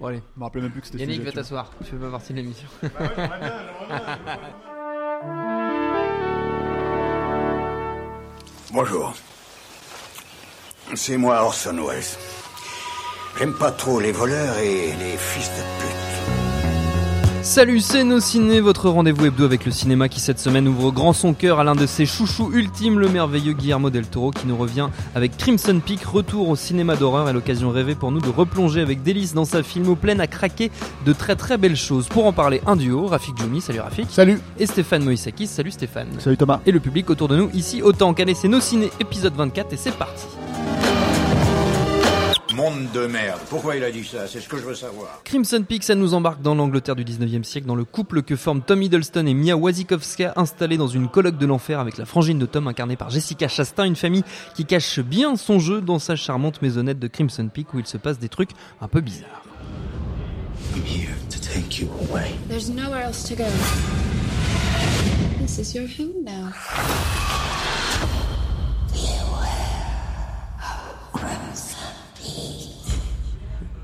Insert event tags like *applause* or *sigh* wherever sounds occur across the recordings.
Bon allez, Je me rappelais même plus que c'était Yannick, sujet, va t'asseoir. Tu fais pas partie de l'émission. Bonjour. C'est moi Orson Welles. J'aime pas trop les voleurs et les fils de pute. Salut, c'est Nos Ciné, votre rendez-vous hebdo avec le cinéma qui cette semaine ouvre grand son cœur à l'un de ses chouchous ultimes, le merveilleux Guillermo del Toro qui nous revient avec Crimson Peak, retour au cinéma d'horreur et l'occasion rêvée pour nous de replonger avec délice dans sa filmo pleine à craquer de très très belles choses. Pour en parler, un duo, Rafik Djoumi, salut Rafik, Salut et Stéphane Moïsakis, salut Stéphane. Salut Thomas Et le public autour de nous ici autant qu'allez, c'est Nos Ciné épisode 24 et c'est parti. Monde de merde. Pourquoi il a dit ça? C'est ce que je veux savoir. Crimson Peak, ça nous embarque dans l'Angleterre du 19e siècle, dans le couple que forment Tom Hiddleston et Mia Wasikowska, installés dans une colloque de l'enfer avec la frangine de Tom incarnée par Jessica Chastain, une famille qui cache bien son jeu dans sa charmante maisonnette de Crimson Peak où il se passe des trucs un peu bizarres. I'm here to take you away. There's nowhere else to go. This is your home now.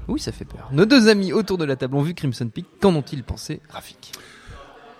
Oui, ça fait peur. Nos deux amis autour de la table ont vu Crimson Peak, qu'en ont-ils pensé, Rafik?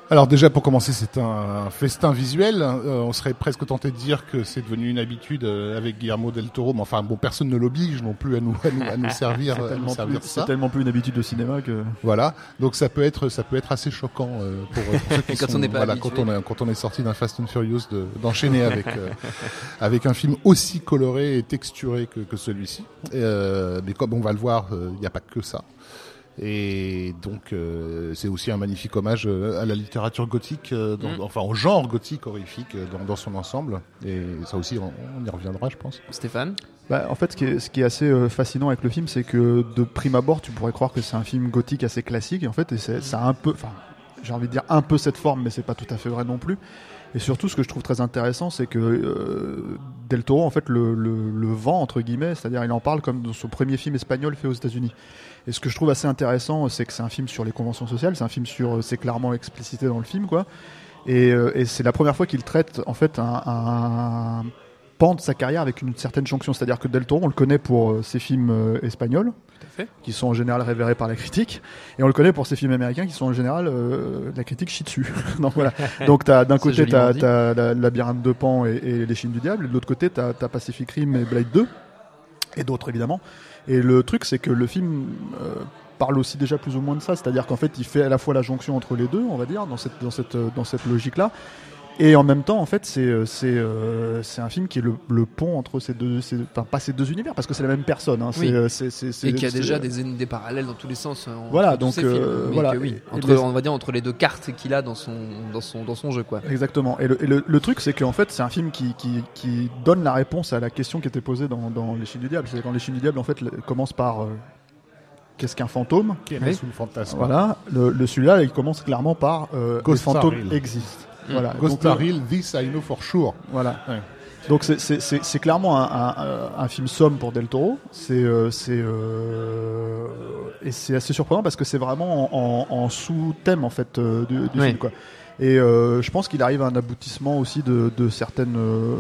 Alors déjà pour commencer c'est un festin visuel, Euh, on serait presque tenté de dire que c'est devenu une habitude euh, avec Guillermo del Toro, mais enfin bon personne ne l'oblige non plus à nous, à nous, à nous *laughs* servir, à nous servir plus, ça. c'est tellement plus une habitude de cinéma que. Voilà, donc ça peut être ça peut être assez choquant euh, pour, pour ceux qui *laughs* Quand sont- on n'est pas voilà, habitué. quand on est quand on est sorti d'un Fast and Furious de- d'enchaîner avec euh, *laughs* avec un film aussi coloré et texturé que, que celui-ci. Euh, mais comme on va le voir, euh, il n'y a pas que ça. Et donc euh, c'est aussi un magnifique hommage euh, à la littérature gothique, euh, dans- Mm. enfin au genre gothique horrifique euh, dans, dans son ensemble. Et ça aussi, on, on y reviendra, je pense. Stéphane Bah, en fait, ce qui est, ce qui est assez euh, fascinant avec le film, c'est que de prime abord, tu pourrais croire que c'est un film gothique assez classique. Et en fait, et ça a un peu, enfin, j'ai envie de dire un peu cette forme, mais c'est pas tout à fait vrai non plus. Et surtout, ce que je trouve très intéressant, c'est que euh, Del Toro, en fait, le, vend entre guillemets, c'est-à-dire il en parle comme dans son premier film espagnol fait aux États-Unis. Et ce que je trouve assez intéressant, c'est que c'est un film sur les conventions sociales, c'est un film sur, c'est clairement explicité dans le film, quoi. Et, euh, et c'est la première fois qu'il traite en fait un, pan de sa carrière avec une certaine jonction. C'est-à-dire que Del Toro, on le connaît pour euh, ses films euh, espagnols, Tout à fait. qui sont en général révérés par la critique, et on le connaît pour ses films américains, qui sont en général euh, la critique chie dessus. *laughs* Donc voilà. *laughs* Donc t'as d'un côté t'as dit. as la labyrinthe de Pan et, et les Chines du diable, et de l'autre côté t'as as Pacific Rim et Blade 2 et d'autres évidemment. Et le truc c'est que le film euh, parle aussi déjà plus ou moins de ça, c'est-à-dire qu'en fait il fait à la fois la jonction entre les deux, on va dire, dans cette dans cette dans cette logique là. Et en même temps, en fait, c'est euh, c'est euh, c'est un film qui est le, le pont entre ces deux, ces- enfin pas ces deux univers, parce que c'est la même personne. Hein, Oui. c'est, euh, Et qui a déjà des, des parallèles dans tous les sens. entre Voilà, donc, ces films. euh, voilà. que oui, entre, les- on va dire entre les deux cartes qu'il a dans son, dans son, dans son jeu, quoi. Exactement. Et le, et le, le truc, c'est qu'en fait, c'est un film qui, qui, qui donne la réponse à la question qui était posée dans, dans Les Chines du Diable. C'est quand Les Chines du Diable, en fait, commence par euh, qu'est-ce qu'un fantôme? Qui est sous le fantasme. Voilà. Le, le celui-là, il commence clairement par euh, les fantômes existent. Voilà. Euh, Hill, this I know for sure. Voilà. Ouais. Donc c'est- c'est c'est- c'est clairement un, un- un film somme pour Del Toro. C'est euh, c'est euh, et c'est assez surprenant parce que c'est vraiment en, en- en sous-thème en fait euh, du, du Ouais. film quoi. Et euh, je pense qu'il arrive à un aboutissement aussi de, de certaines euh,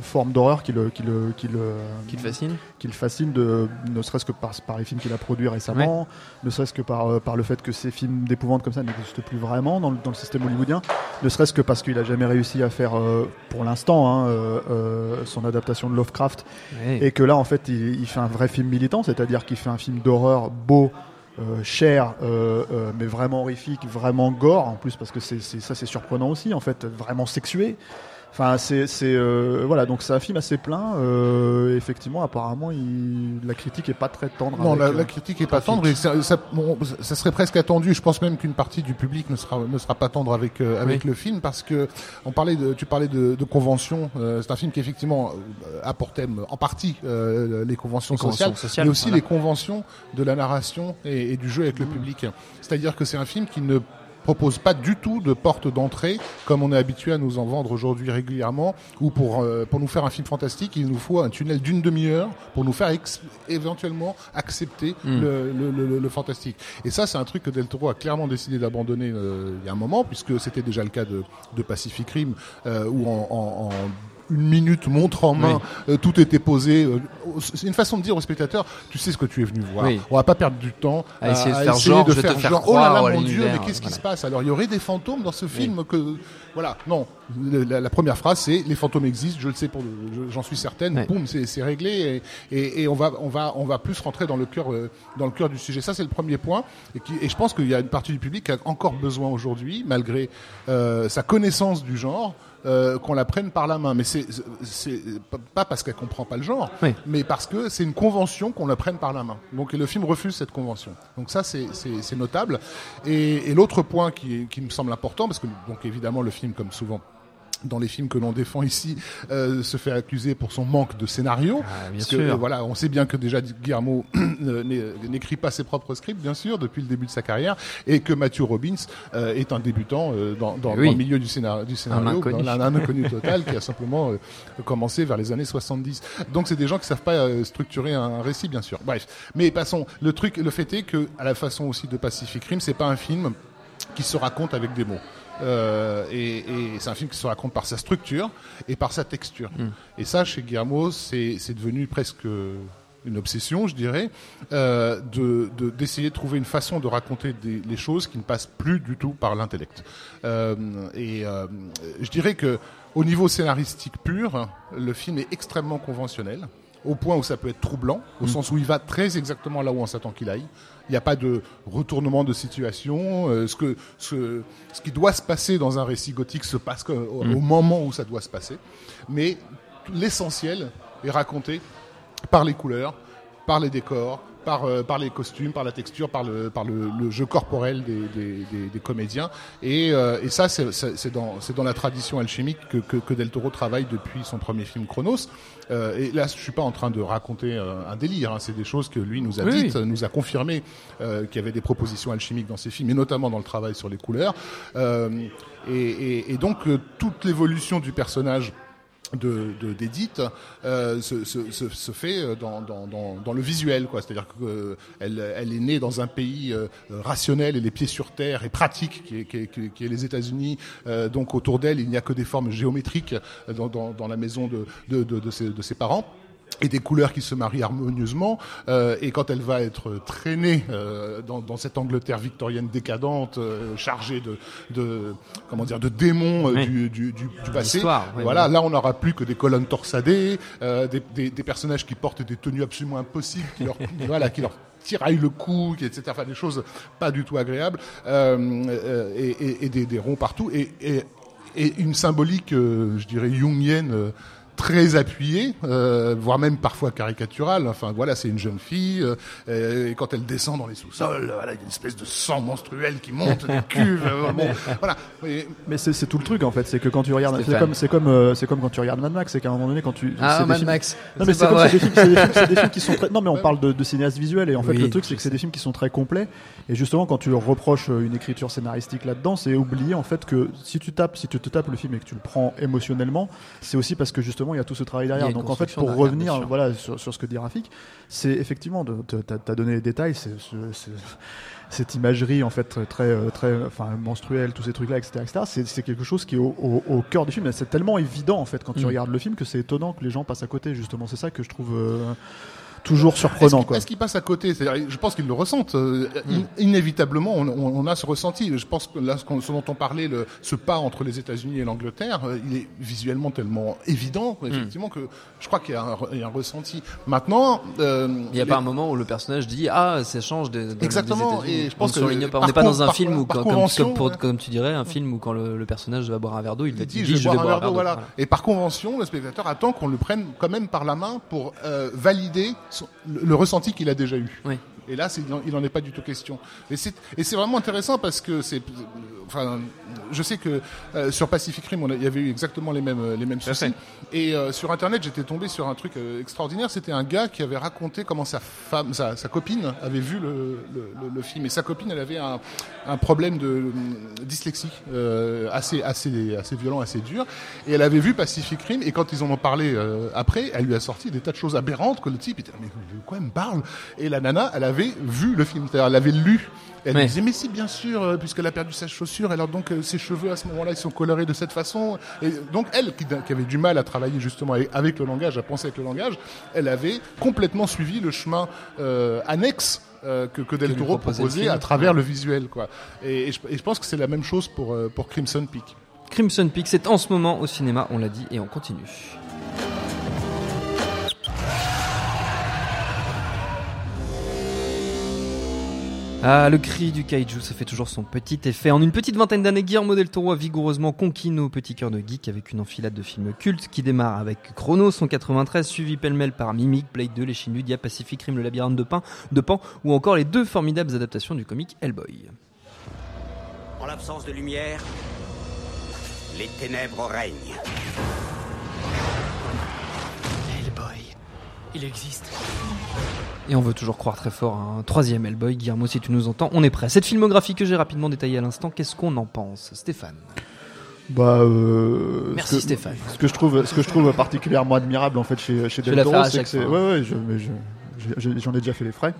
formes d'horreur qui le qui le qui le Qui te fascine qui le fascine de ne serait-ce que par, par les films qu'il a produits récemment, ne serait-ce que par euh, par le fait que ces films d'épouvante comme ça n'existent plus vraiment dans le, dans le système hollywoodien, ne serait-ce que parce qu'il a jamais réussi à faire euh, pour l'instant hein, euh, euh, son adaptation de Lovecraft Ouais. et que là en fait il, il fait un vrai film militant, c'est-à-dire qu'il fait un film d'horreur beau. Euh, cher, euh, euh, mais vraiment horrifique, vraiment gore en plus parce que c'est c'est- ça c'est surprenant aussi en fait, vraiment sexué. Enfin, c'est, c'est euh, voilà, donc c'est un film assez plein. Euh, effectivement, apparemment, il, la critique est pas très tendre. Non, avec, la, la critique est pas tendre et ça, ça, bon, ça serait presque attendu. Je pense même qu'une partie du public ne sera ne sera pas tendre avec euh, avec le film parce que on parlait de tu parlais de, de conventions. Euh, c'est un film qui effectivement euh, a pour thème en partie euh, les conventions Les conventions sociales, sociales, mais aussi voilà. les conventions de la narration et, et du jeu avec le public. C'est-à-dire que c'est un film qui ne propose pas du tout de porte d'entrée comme on est habitué à nous en vendre aujourd'hui régulièrement ou pour euh, pour nous faire un film fantastique il nous faut un tunnel d'une demi-heure pour nous faire éventuellement accepter Mm. le, le, le- le fantastique et ça c'est un truc que Del Toro a clairement décidé d'abandonner euh, il y a un moment puisque c'était déjà le cas de, de Pacific Rim euh, où en, en- en une minute montre en main, euh, tout était posé. euh, c'est une façon de dire au spectateur, tu sais ce que tu es venu voir. Oui. On va pas perdre du temps À essayer de faire genre, faire oh là là, mon Dieu, mais qu'est-ce qui se passe? Alors, il y aurait des fantômes dans ce film que, voilà, non. La, la première phrase, c'est les fantômes existent, je le sais pour, j'en suis certaine. Ouais. Boum, c'est réglé et, et, et on va, on va, on va plus rentrer dans le cœur, euh, dans le cœur du sujet. Ça, c'est le premier point. Et, qui, et je pense qu'il y a une partie du public qui a encore besoin aujourd'hui, malgré euh, sa connaissance du genre. euh, qu'on la prenne par la main, mais c'est pas parce qu'elle comprend pas le genre, Oui. mais parce que c'est une convention qu'on la prenne par la main. Donc et le film refuse cette convention. Donc ça c'est notable. Et, l'autre point qui, qui me semble important, parce que donc évidemment le film comme souvent dans les films que l'on défend ici, euh, se fait accuser pour son manque de scénario. Ah, bien Parce que, sûr. voilà, on sait bien que déjà Guillermo *clears throat* n'écrit pas ses propres scripts, bien sûr, depuis le début de sa carrière, et que Matthew Robbins euh, est un débutant euh, dans, dans, Oui. dans le milieu du scénario, du scénario dans- un, un inconnu total, qui a simplement euh, commencé vers les années 70. Donc c'est des gens qui savent pas euh, structurer un récit, bien sûr. Bref, mais passons. Le truc, le fait est que, à la façon aussi de Pacific Rim, c'est pas un film qui se raconte avec des mots. Euh, et et c'est un film qui se raconte par sa structure et par sa texture. Et ça, chez Guillermo, c'est devenu presque une obsession, je dirais, euh, de de- d'essayer de, trouver une façon de raconter des, les choses qui ne passent plus du tout par l'intellect. Euh, et euh, je dirais que au niveau scénaristique pur, le film est extrêmement conventionnel au point où ça peut être troublant, au sens où il va très exactement là où on s'attend qu'il aille. Il n'y a pas de retournement de situation. euh, ce, que, ce, ce qui doit se passer dans un récit gothique se passe au, au moment où ça doit se passer. Mais l'essentiel est raconté par les couleurs, par les décors, par, euh, par les costumes, par la texture, par le, par le, le jeu corporel des, des, des, des comédiens. Et, euh, et ça, c'est dans, c'est dans la tradition alchimique que, que, que Del Toro travaille depuis son premier film Chronos. Euh, et là, je suis pas en train de raconter euh, un délire. hein. C'est des choses que lui nous a Oui, dites, nous a confirmé euh, qu'il y avait des propositions alchimiques dans ses films, et notamment dans le travail sur les couleurs. Euh, et, et, et donc, toute l'évolution du personnage de de- d'Edith euh, se, se, se, fait euh, dans, dans, dans, le visuel quoi. C'est-à-dire que elle, elle est née dans un pays euh, rationnel et les pieds sur terre et pratique qui est, qui est, qui est- les États-Unis. Euh, donc autour d'elle il n'y a que des formes géométriques euh, dans, dans, la maison de, de, de, de, de ses parents et des couleurs qui se marient harmonieusement. Euh, et quand elle va être traînée euh, dans, dans cette Angleterre victorienne décadente, euh, chargée de, de comment dire, de démons euh, Oui. du, du, du, du passé, oui, voilà, oui. là on n'aura plus que des colonnes torsadées, euh, des, des, des personnages qui portent des tenues absolument impossibles, qui leur, *laughs* voilà, qui leur tiraillent le cou, qui, etc. Enfin, des choses pas du tout agréables, euh, euh, et, et, et des, des ronds partout, et, et, et une symbolique, euh, je dirais, jungienne. Très appuyée, euh, voire même parfois caricaturale. Enfin voilà, c'est une jeune fille euh, euh, et quand elle descend dans les sous-sols, voilà, il y a une espèce de sang menstruel qui monte des *laughs* cuves. euh, bon, voilà. Et- Mais c'est tout le truc en fait, c'est que quand tu regardes, c'est comme c'est comme euh, c'est comme quand tu regardes Mad Max, c'est qu'à un moment donné quand tu Ah, Mad films- Max. Non mais C'est comme des, films- des films- des films qui sont très non mais on parle de, de cinéaste visuel et en fait Oui, le truc c'est que c'est des films qui sont très complets et justement quand tu leur reproches une écriture scénaristique là-dedans, c'est oublier en fait que si tu tapes si tu te tapes le film et que tu le prends émotionnellement, c'est aussi parce que justement il y a tout ce travail derrière. Donc en fait pour revenir voilà sur, sur ce que dit Rafik, c'est effectivement t'as as donné les détails, c'est cette imagerie en fait très très, très enfin menstruelle, tous ces trucs là, etc. etc. C'est quelque chose qui est au, au- au cœur du film. C'est tellement évident en fait quand tu Mm. regardes le film que c'est étonnant que les gens passent à côté. Justement, c'est ça que je trouve. euh, toujours Est-ce surprenant est-ce qu'il passe à côté? C'est-à-dire, Je pense qu'ils le ressentent. euh, Hmm. in- inévitablement, on, on- on a ce ressenti. Je pense que là, ce, qu'on- ce dont on parlait, le, ce pas entre les États-Unis et l'Angleterre, euh, il est visuellement tellement évident, Hmm. effectivement, que je crois qu'il y, a un re- il y a un ressenti. Maintenant, euh, Il n'y a les- pas un moment où le personnage dit ah ça change de, de- Exactement, des et je pense on n'est pas dans un par- film où comme, convention, comme, pour- ouais. comme tu dirais un film où quand le, le personnage va boire un verre d'eau il va il dire dit, je vais boire un verre d'eau. voilà. Et par convention, le spectateur attend qu'on le prenne quand même par la main pour euh, valider le, ressenti qu'il a déjà eu. Et là, il n'en est pas du tout question. Et c'est vraiment intéressant parce que c'est, enfin, je sais que euh, sur Pacific Rim, il y avait eu exactement les mêmes les mêmes soucis. Et euh, sur Internet, j'étais tombé sur un truc euh, extraordinaire. C'était un gars qui avait raconté comment sa femme, sa, sa copine, avait vu le, le, le- le film. Et sa copine, elle avait un, un problème de dyslexie assez assez assez violent, assez dur. Et elle avait vu Pacific Rim. Et quand ils en ont parlé après, elle lui a sorti des tas de choses aberrantes que le type était mais de quoi elle me parle? Et la nana, elle avait vu le film, c'est-à-dire elle avait lu. Elle Ouais. disait mais si bien sûr euh, puisqu'elle a perdu sa chaussure alors donc euh, ses cheveux à ce moment-là ils sont colorés de cette façon et donc elle qui, qui avait du mal à travailler justement avec, avec le langage à penser avec le langage elle avait complètement suivi le chemin euh, annexe euh, que, que Del Toro proposait à travers Ouais. le visuel quoi et, et je, et je pense que c'est la même chose pour pour Crimson Peak Crimson Peak c'est en ce moment au cinéma on l'a dit et on continue. Ah, le cri du kaiju, ça fait toujours son petit effet. En une petite vingtaine d'années, Guillermo del Toro a vigoureusement conquis nos petits cœurs de geek avec une enfilade de films cultes qui démarre avec Chronos en 93, suivi pêle-mêle par Mimic, Blade 2, Les Chines du Diable, Pacific Rim, Le Labyrinthe de, Pain, de Pan, ou encore les deux formidables adaptations du comique Hellboy. En l'absence de lumière, les ténèbres règnent. Hellboy, il existe. Et on veut toujours croire très fort à un troisième Hellboy. Guillermo, si tu nous entends, on est prêt. Cette filmographie que j'ai rapidement détaillée à l'instant, qu'est-ce qu'on en pense Stéphane? Bah, euh, Merci ce que- Stéphane. Ce que je trouve, ce que je trouve particulièrement admirable en fait chez chez Del Toro, c'est que c'est, ouais ouais, je, mais je- j'ai- j'en ai déjà fait les frais.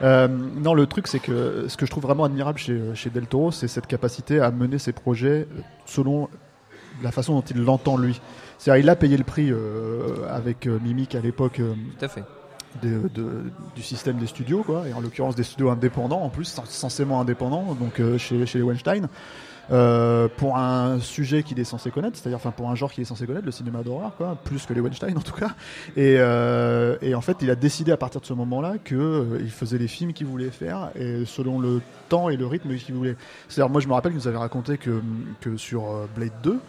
Euh, non, le truc c'est que ce que je trouve vraiment admirable chez chez Del Toro, c'est cette capacité à mener ses projets selon la façon dont il l'entend lui. C'est-à-dire, il a payé le prix euh, avec euh, Mimic à l'époque. euh, Tout à fait. Du système des studios, quoi, et en l'occurrence des studios indépendants en plus, censément indépendants, donc euh, chez, les Weinstein, euh, pour un sujet qu'il est censé connaître, c'est-à-dire pour un genre qu'il est censé connaître, le cinéma d'horreur, quoi, plus que les Weinstein en tout cas. Et, euh, et en fait, il a décidé à partir de ce moment-là que il faisait les films qu'il voulait faire et selon le temps et le rythme qu'il voulait. C'est-à-dire, moi, je me rappelle qu'il nous avait raconté que, que sur Blade 2.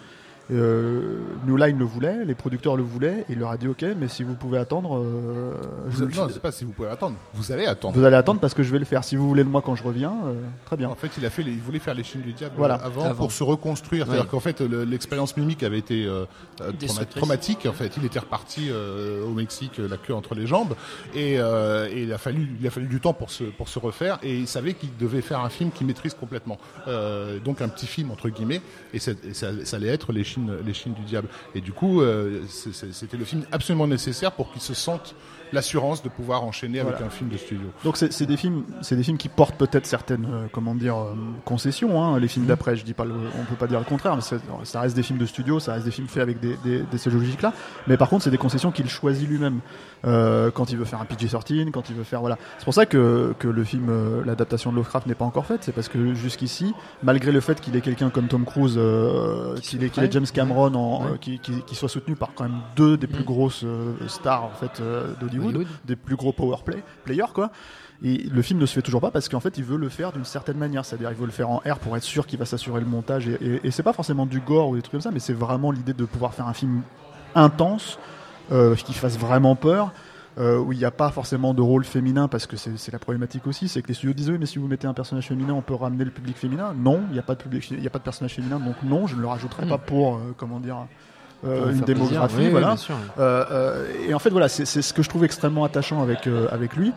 Euh, New Line le voulait, les producteurs le voulaient, et il leur a dit ok, mais si vous pouvez attendre, euh, je vous, le non c'est pas si vous pouvez attendre vous allez attendre Vous allez attendre parce que je vais le faire. Si vous voulez de moi quand je reviens, euh, très bien. En fait, il a fait, les- il voulait faire les Chines du diable Voilà. euh, avant, Avant. pour se reconstruire. C'est-à-dire qu'en fait, le- l'expérience mimique avait été euh, euh, trauma- Destructrice. traumatique. En fait, il était reparti euh, au Mexique, euh, la queue entre les jambes, et, euh, et il a fallu, il a fallu du temps pour se pour se refaire. Et il savait qu'il devait faire un film qu'il maîtrise complètement. Euh, donc un petit film entre guillemets, et, c'est- et ça, ça allait être les Les Chines du diable. Et du coup, euh, c'était le film absolument nécessaire pour qu'il se sente l'assurance de pouvoir enchaîner avec un film de studio. Donc c'est des films, c'est des films qui portent peut-être certaines, euh, comment dire, euh, concessions. Hein, les films Mhm. d'après, je dis pas, le- on peut pas dire le contraire, mais ça reste des films de studio, ça reste des films faits avec des, des, des ces logiques-là. Mais par contre, c'est des concessions qu'il choisit lui-même euh, quand il veut faire un PG-13, quand il veut faire voilà. C'est pour ça que que le film, l'adaptation de Lovecraft n'est pas encore faite. C'est parce que jusqu'ici, malgré le fait qu'il ait quelqu'un comme Tom Cruise, qu'il ait. James Cameron, en, Ouais. qui, qui, qui soit soutenu par quand même deux des plus Mhm. grosses stars en fait d'Hollywood, Hollywood. des plus gros power play, players quoi. Et le film ne se fait toujours pas parce qu'en fait il veut le faire d'une certaine manière, c'est-à-dire il veut le faire en R pour être sûr qu'il va s'assurer le montage et, et, et c'est pas forcément du gore ou des trucs comme ça, mais c'est vraiment l'idée de pouvoir faire un film intense, euh, qui fasse vraiment peur. euh, où il n'y a pas forcément de rôle féminin parce que c'est la problématique aussi, c'est que les studios disent oui mais si vous mettez un personnage féminin on peut ramener le public féminin. Non, il n'y a pas de public, il y a pas de personnage féminin donc non, je ne le rajouterai Mm. pas pour euh, comment dire euh, une plaisir. démographie, Oui, oui, voilà. Euh, euh, et en fait, voilà, c'est c'est ce que je trouve extrêmement attachant avec euh, avec lui.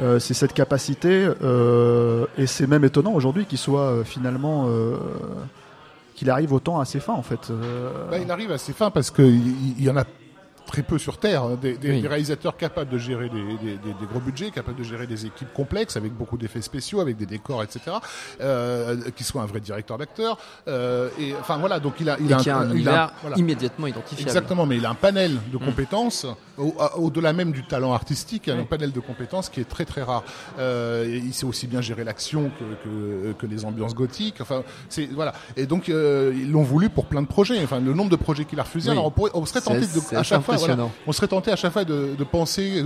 Euh, c'est cette capacité, euh, et c'est même étonnant aujourd'hui qu'il soit euh, finalement euh, qu'il arrive autant à ses fins en fait. Euh, Bah, il arrive à ses fins parce qu'il il y en a très peu sur Terre, hein, des, des- Oui. des réalisateurs capables de gérer des, des- gros budgets, capables de gérer des équipes complexes avec beaucoup d'effets spéciaux, avec des décors, etc. Euh, qui soit un vrai directeur d'acteur. Euh, et enfin voilà, donc il a, il Et a a un il voilà. immédiatement identifiable. Exactement, mais il a un panel de Mm. compétences à- au-delà même du talent artistique, a un panel de compétences qui est très très rare. Euh, et il sait aussi bien gérer l'action que, que, que les ambiances gothiques. Enfin, c'est voilà. Et donc euh, ils l'ont voulu pour plein de projets. Enfin, le nombre de projets qu'il a refusés. Oui. Alors on, pourrait, on serait tenté de, à chaque fois, voilà, on serait tenté à chaque fois de, de penser.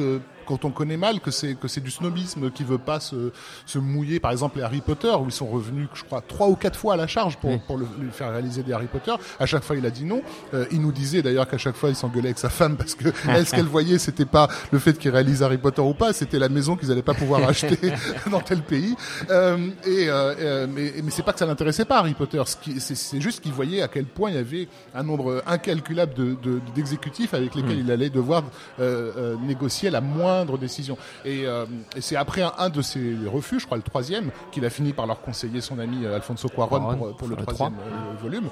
Euh, quand on connaît mal que c'est que c'est du snobisme qui veut pas se, se mouiller. Par exemple les Harry Potter où ils sont revenus je crois trois ou quatre fois à la charge pour, Oui. pour le- lui faire réaliser des Harry Potter. À chaque fois il a dit non. Euh, il nous disait d'ailleurs qu'à chaque fois il s'engueulait avec sa femme parce que *laughs* elle ce qu'elle voyait c'était pas le fait qu'il réalise Harry Potter ou pas c'était la maison qu'ils allaient pas pouvoir *laughs* acheter *laughs* dans tel pays. Euh, et euh, euh, mais, mais c'est pas que ça l'intéressait pas Harry Potter. C'est juste qu'il voyait à quel point il y avait un nombre incalculable de de- d'exécutifs avec lesquels il allait devoir euh, euh, négocier la moindre décision. Et, euh, et c'est après un, un de ses refus je crois le troisième qu'il a fini par leur conseiller son ami euh, Alfonso Cuarón Cuarón, pour, pour le troisième euh, volume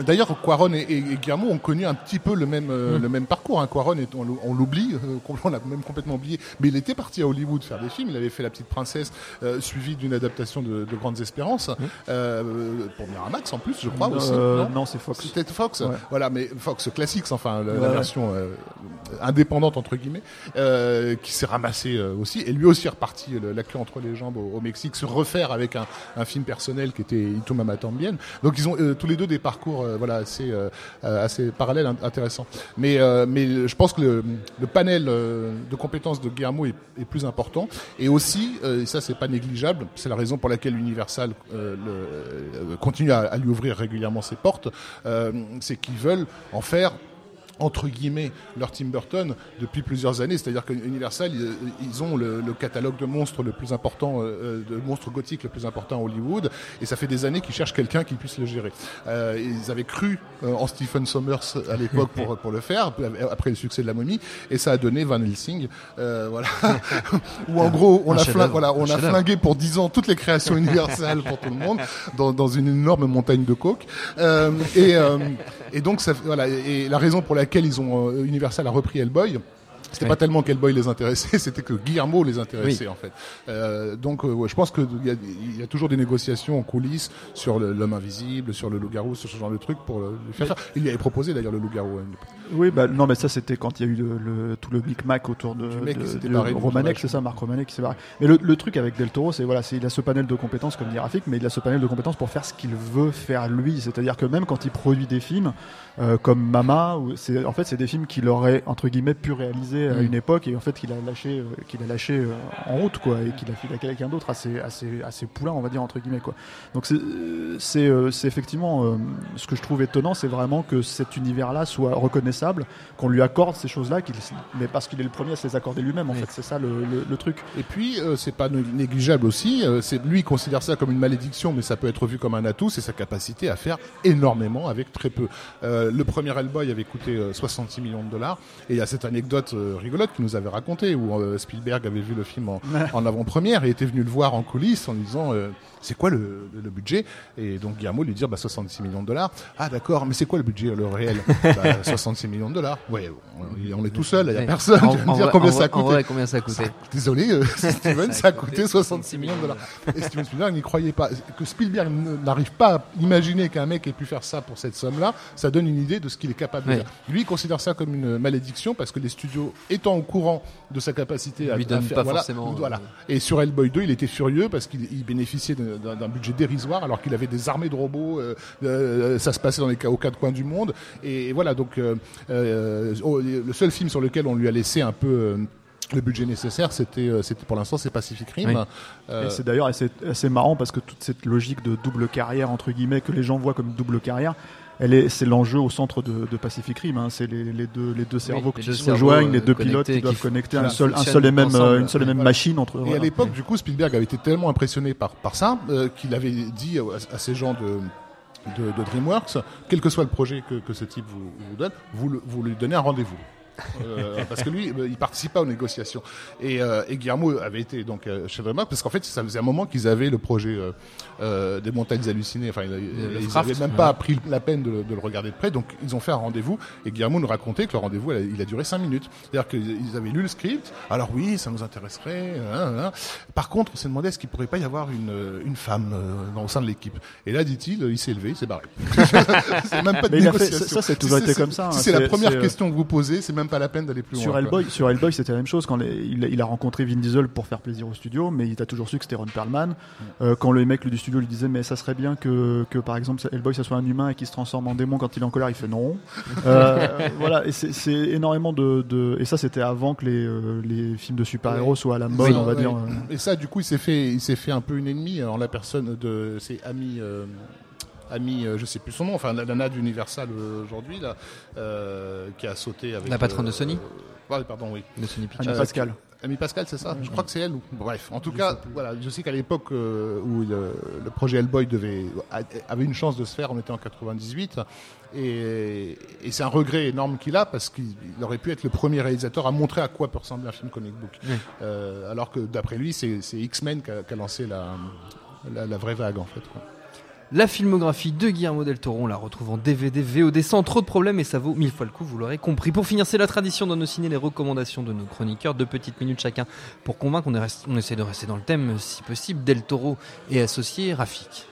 D'ailleurs, Quaron et, et, et Guillermo ont connu un petit peu le même euh, le même parcours. Hein. Quaron, est- on, l'ou- on l'oublie, euh, *laughs* on l'a même complètement oublié, mais il était parti à Hollywood faire des films. Il avait fait La Petite Princesse, euh, suivi d'une adaptation de, de Grandes Espérances euh, pour Miramax en plus, je crois aussi. Euh, non non, c'est Fox. C'était Fox, Ouais. voilà, mais Fox Classics, enfin la, Ouais, version euh, indépendante entre guillemets, euh, qui s'est ramassé euh, aussi, et lui aussi est reparti le- la queue entre les jambes au, au Mexique, se refaire avec un, un film personnel qui était Itu Mama Tambien. Donc ils ont euh, tous les deux des parcours, voilà, assez euh, euh, assez parallèles, int- intéressants. Mais euh, mais je pense que le, panel euh, de compétences de Guillermo est, plus important, et aussi, euh, et ça c'est pas négligeable, c'est la raison pour laquelle Universal euh, euh, continue à, lui ouvrir régulièrement ses portes, euh, c'est qu'ils veulent en faire entre guillemets leur Tim Burton depuis plusieurs années. C'est-à-dire que Universal, ils, ils ont le, le catalogue de monstres le plus important, euh, de monstres gothiques le plus important à Hollywood, et ça fait des années qu'ils cherchent quelqu'un qui puisse le gérer. Euh, ils avaient cru euh, en Stephen Sommers à l'époque pour *laughs* pour le faire, après le succès de la momie, et ça a donné Van Helsing, euh, voilà, *laughs* où en gros on Un a flingué, voilà, on a flingué pour 10 ans toutes les créations Universal pour tout le monde dans, dans une énorme montagne de coke. Euh, et, euh, et donc ça, voilà, et la raison pour laquelle ils ont euh, Universal a repris Hellboy. C'était Oui. pas tellement qu'Hellboy les intéressait, *laughs* c'était que Guillermo les intéressait en fait. Euh, donc euh, ouais, je pense qu'il y a, il y a toujours des négociations en coulisses sur l'homme invisible, sur le loup-garou, sur ce genre de truc pour le, le faire. Il lui avait proposé d'ailleurs le loup-garou. hein. Oui, bah non, mais ça c'était quand il y a eu le, le- tout le micmac autour de, mec de- Romanek, c'est ça, Marc Romanek qui s'est barré. Mais le, le truc avec Del Toro, c'est voilà, il a ce panel de compétences comme dit Rafik, mais il a ce panel de compétences pour faire ce qu'il veut faire lui. C'est-à-dire que même quand il produit des films euh, comme Mama, en fait c'est des films qu'il aurait entre guillemets pu réaliser à Mm. une époque et en fait qu'il a lâché, euh, qu'il a lâché euh, en route quoi, et qu'il a fait à quelqu'un d'autre assez assez assez poulain on va dire entre guillemets quoi. Donc c'est euh, euh, effectivement euh, ce que je trouve étonnant, c'est vraiment que cet univers-là soit reconnaissable, qu'on lui accorde ces choses-là, qu'il mais parce qu'il est le premier à se les accorder lui-même. En Oui. fait, c'est ça le, le- le truc. Et puis, euh, c'est pas né- négligeable aussi. euh, c'est lui il considère ça comme une malédiction, mais ça peut être vu comme un atout. C'est sa capacité à faire énormément avec très peu. Euh, le premier Hellboy avait coûté euh, 66 millions de dollars. Et il y a cette anecdote euh, rigolote qu'il nous avait racontée où euh, Spielberg avait vu le film en, en avant-première et était venu le voir en coulisses en lui disant euh, c'est quoi le, le budget? Et donc Guillermo lui dit bah 66 millions de dollars. Ah d'accord, mais c'est quoi le budget le réel? *laughs* Bah, 66 millions de dollars. Ouais, on, on est tout seul, il y a personne. En dire combien en ça a coûté vrai, combien ça a coûté Désolé, euh, *laughs* *laughs* Steven, ça a coûté 66 millions de dollars. Et Steven Spielberg n'y croyait pas. Que Spielberg n'arrive pas à imaginer qu'un mec ait pu faire ça pour cette somme-là, ça donne une idée de ce qu'il est capable de Ouais. faire. Lui, il considère ça comme une malédiction parce que les studios, étant au courant de sa capacité à, Lui à donnent faire, pas voilà, forcément, euh, voilà. Et sur Hellboy 2, il était furieux parce qu'il il bénéficiait d'un- budget dérisoire alors qu'il avait des armées de robots. euh, euh, ça se passait dans les aux quatre coins du monde. Et, voilà, donc euh, euh, oh, le seul film sur lequel on lui a laissé un peu euh, le budget nécessaire, c'était, c'était pour l'instant, c'est Pacific Rim. Oui. Euh, Et c'est d'ailleurs assez, assez marrant parce que toute cette logique de double carrière entre guillemets que les gens voient comme double carrière. Elle est, c'est l'enjeu au centre de, de Pacific Rim. Hein. C'est les, les deux, les deux cerveaux qui deux se cerveaux, rejoignent, les euh, deux pilotes connectés qui doivent qui connecter un seul, un fonctionnent seul et même, ensemble. euh, une seule et même Voilà. machine entre. Et à l'époque, du coup, Spielberg avait été tellement impressionné par, par ça euh, qu'il avait dit à, à ces gens de, de, de DreamWorks, quel que soit le projet que, que ce type vous, vous donne, vous, le- vous lui donnez un rendez-vous. Euh, *laughs* parce que lui, euh, il participe pas aux négociations. Et, euh, et Guillermo avait été donc euh, chez DreamWorks parce qu'en fait, ça faisait un moment qu'ils avaient le projet euh, des montagnes hallucinées. Enfin, ils, ils Lovecraft, avaient même ouais. pas pris la peine de, le- de le regarder de près. Donc, ils ont fait un rendez-vous. Et Guillermo nous racontait que le rendez-vous, il a- duré cinq minutes. C'est-à-dire qu'ils avaient lu le script. Alors oui, ça nous intéresserait. hein, hein. Par contre, on s'est demandé est-ce qu'il pourrait pas y avoir une, euh, une femme euh, dans, au sein de l'équipe. Et là, dit-il, il s'est levé, il s'est barré. *laughs* c'est même pas de a fait- négociation. ça, c'est Si toujours c'est- été comme ça, Si hein. c'est la première euh, question que vous posez, c'est même pas la peine d'aller plus Sur loin. Hellboy, sur Hellboy, c'était la même chose. Quand les- il, il a rencontré Vin Diesel pour faire plaisir au studio, mais il a toujours su que c'était Ron Perlman. Mm. Euh, quand le mec du studio lui disait, mais ça serait bien que, que par exemple Hellboy, ça soit un humain et qu'il se transforme en démon quand il est en colère, il fait non. *laughs* Euh, voilà, et c'est c'est énormément de, de- et ça c'était avant que les, euh, les films de super-héros Ouais. soient à la mode, Oui, on va ouais. dire. Et ça, du coup, il s'est fait, il s'est fait un peu une ennemie en la personne de ses amis. Euh, Ami, euh, je sais plus son nom, enfin la nana d'Universal euh, aujourd'hui là, euh, qui a sauté avec La patronne euh, de Sony euh, pardon, oui. De Sony Pictures. Euh, Pascal. Ami Pascal, c'est ça Je crois que c'est elle. Ou... Bref, en tout cas, voilà, je sais qu'à l'époque euh, où le, le projet Hellboy devait, avait une chance de se faire, on était en 98, et, et c'est un regret énorme qu'il a parce qu'il il aurait pu être le premier réalisateur à montrer à quoi peut ressembler un film comic book. Oui. Euh, alors que d'après lui, c'est X-Men qui a, lancé la, la, la vraie vague en fait. quoi. La filmographie de Guillermo del Toro, on la retrouve en DVD, VOD sans trop de problèmes et ça vaut mille fois le coup, vous l'aurez compris. Pour finir, c'est la tradition dans nos ciné, les recommandations de nos chroniqueurs, deux petites minutes chacun pour convaincre. On, est essaie de rester dans le thème si possible. Del Toro et associé, Rafik.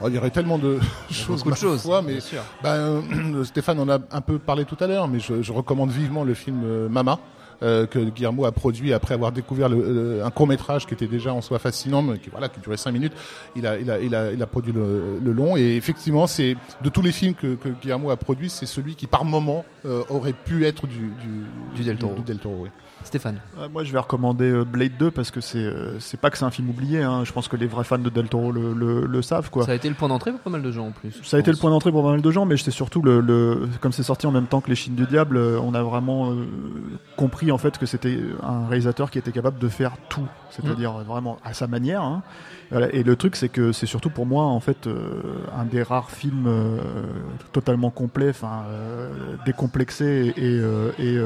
Oh, il y aurait tellement de *laughs* choses, Beaucoup de choses, foi, mais. Ben, euh, *clears throat* Stéphane en a un peu parlé tout à l'heure, mais je, je recommande vivement le film euh, Mama. Euh, que Guillermo a produit après avoir découvert le- le- un court métrage qui était déjà en soi fascinant, mais qui voilà, qui durait cinq minutes. Il a, il a, il a, il a produit le, le long et effectivement, c'est de tous les films que, que Guillermo a produit, c'est celui qui par moment euh, aurait pu être du, du, Du Del Toro. Du, Del Toro oui. Stéphane. Moi, je vais recommander euh, Blade 2 parce que c'est euh, c'est pas que c'est un film oublié. Hein. Je pense que les vrais fans de Del Toro le, le, le savent, quoi. Ça a été le point d'entrée pour pas mal de gens en plus. Ça a été le point d'entrée pour pas mal de gens, mais c'est surtout le, le comme c'est sorti en même temps que Les Chines du Diable, euh, on a vraiment euh, compris en fait que c'était un réalisateur qui était capable de faire tout, c'est-à-dire vraiment à sa manière. hein. Et le truc, c'est que c'est surtout pour moi en fait euh, un des rares films euh, totalement complets, enfin décomplexé et et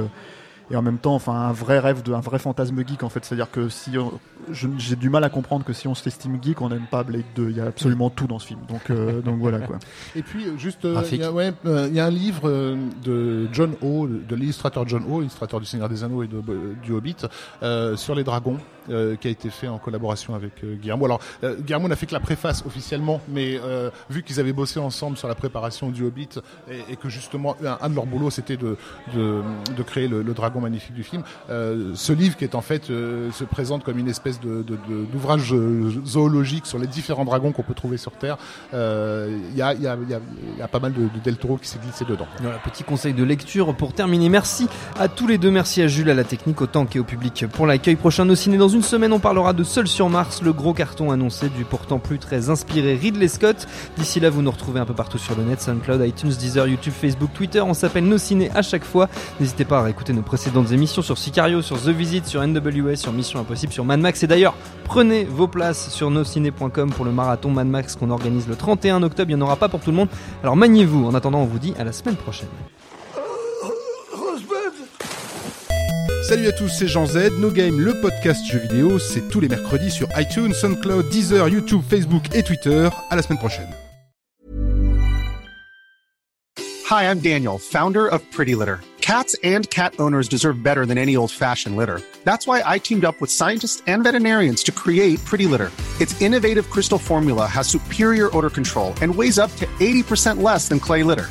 et en même temps, enfin, un vrai rêve, de, un vrai fantasme geek en fait. C'est-à-dire que si j'ai du mal à comprendre que si on s'estime geek, on n'aime pas Blade 2. Il y a absolument tout dans ce film. Donc, euh, *laughs* donc voilà quoi. Et puis euh, juste, euh, il y, a- ouais, euh, y a un livre de John O, de l'illustrateur John O, illustrateur du Seigneur des Anneaux et de, euh, du Hobbit, euh, sur les dragons, euh, qui a été fait en collaboration avec euh, Guillermo. Alors euh, Guillermo n'a fait que la préface officiellement, mais vu qu'ils avaient bossé ensemble sur la préparation du Hobbit et, que justement un, de leurs boulots c'était de, de, créer le, dragon magnifique du film, ce livre qui est en fait se présente comme une espèce d'ouvrage zoologique sur les différents dragons qu'on peut trouver sur Terre. Il y, a, y, a, y, y a pas mal de, de Del Toro qui s'est glissé dedans. Voilà, petit conseil de lecture pour terminer. Merci à tous les deux. Merci à Jules, à la technique, autant qu'au public pour l'accueil. Prochain Nos Ciné dans une semaine, on parlera de Seul sur Mars, le gros carton annoncé du pourtant plus très inspiré Ridley Scott. D'ici là, vous nous retrouvez un peu partout sur le net, SoundCloud, iTunes, Deezer, YouTube, Facebook, Twitter. On s'appelle Nos Ciné à chaque fois. N'hésitez pas à réécouter nos précédentes émissions sur Sicario, sur The Visit, sur NWS, sur Mission Impossible, sur Mad Max. Et d'ailleurs, prenez vos places sur nosciné.com pour le marathon Mad Max qu'on organise le 31 octobre. Il n'y en aura pas pour tout le monde. Alors maniez-vous. En attendant, on vous dit à la semaine prochaine. Salut à tous, c'est Jean Z. No Game, le podcast jeux vidéo, c'est tous les mercredis sur iTunes, SoundCloud, Deezer, YouTube, Facebook et Twitter. À la semaine prochaine. Hi, I'm Daniel, founder of Pretty Litter. Cats and cat owners deserve better than any old fashioned litter. That's why I teamed up with scientists and veterinarians to create Pretty Litter. Its innovative crystal formula has superior odor control and weighs up to 80% less than clay litter.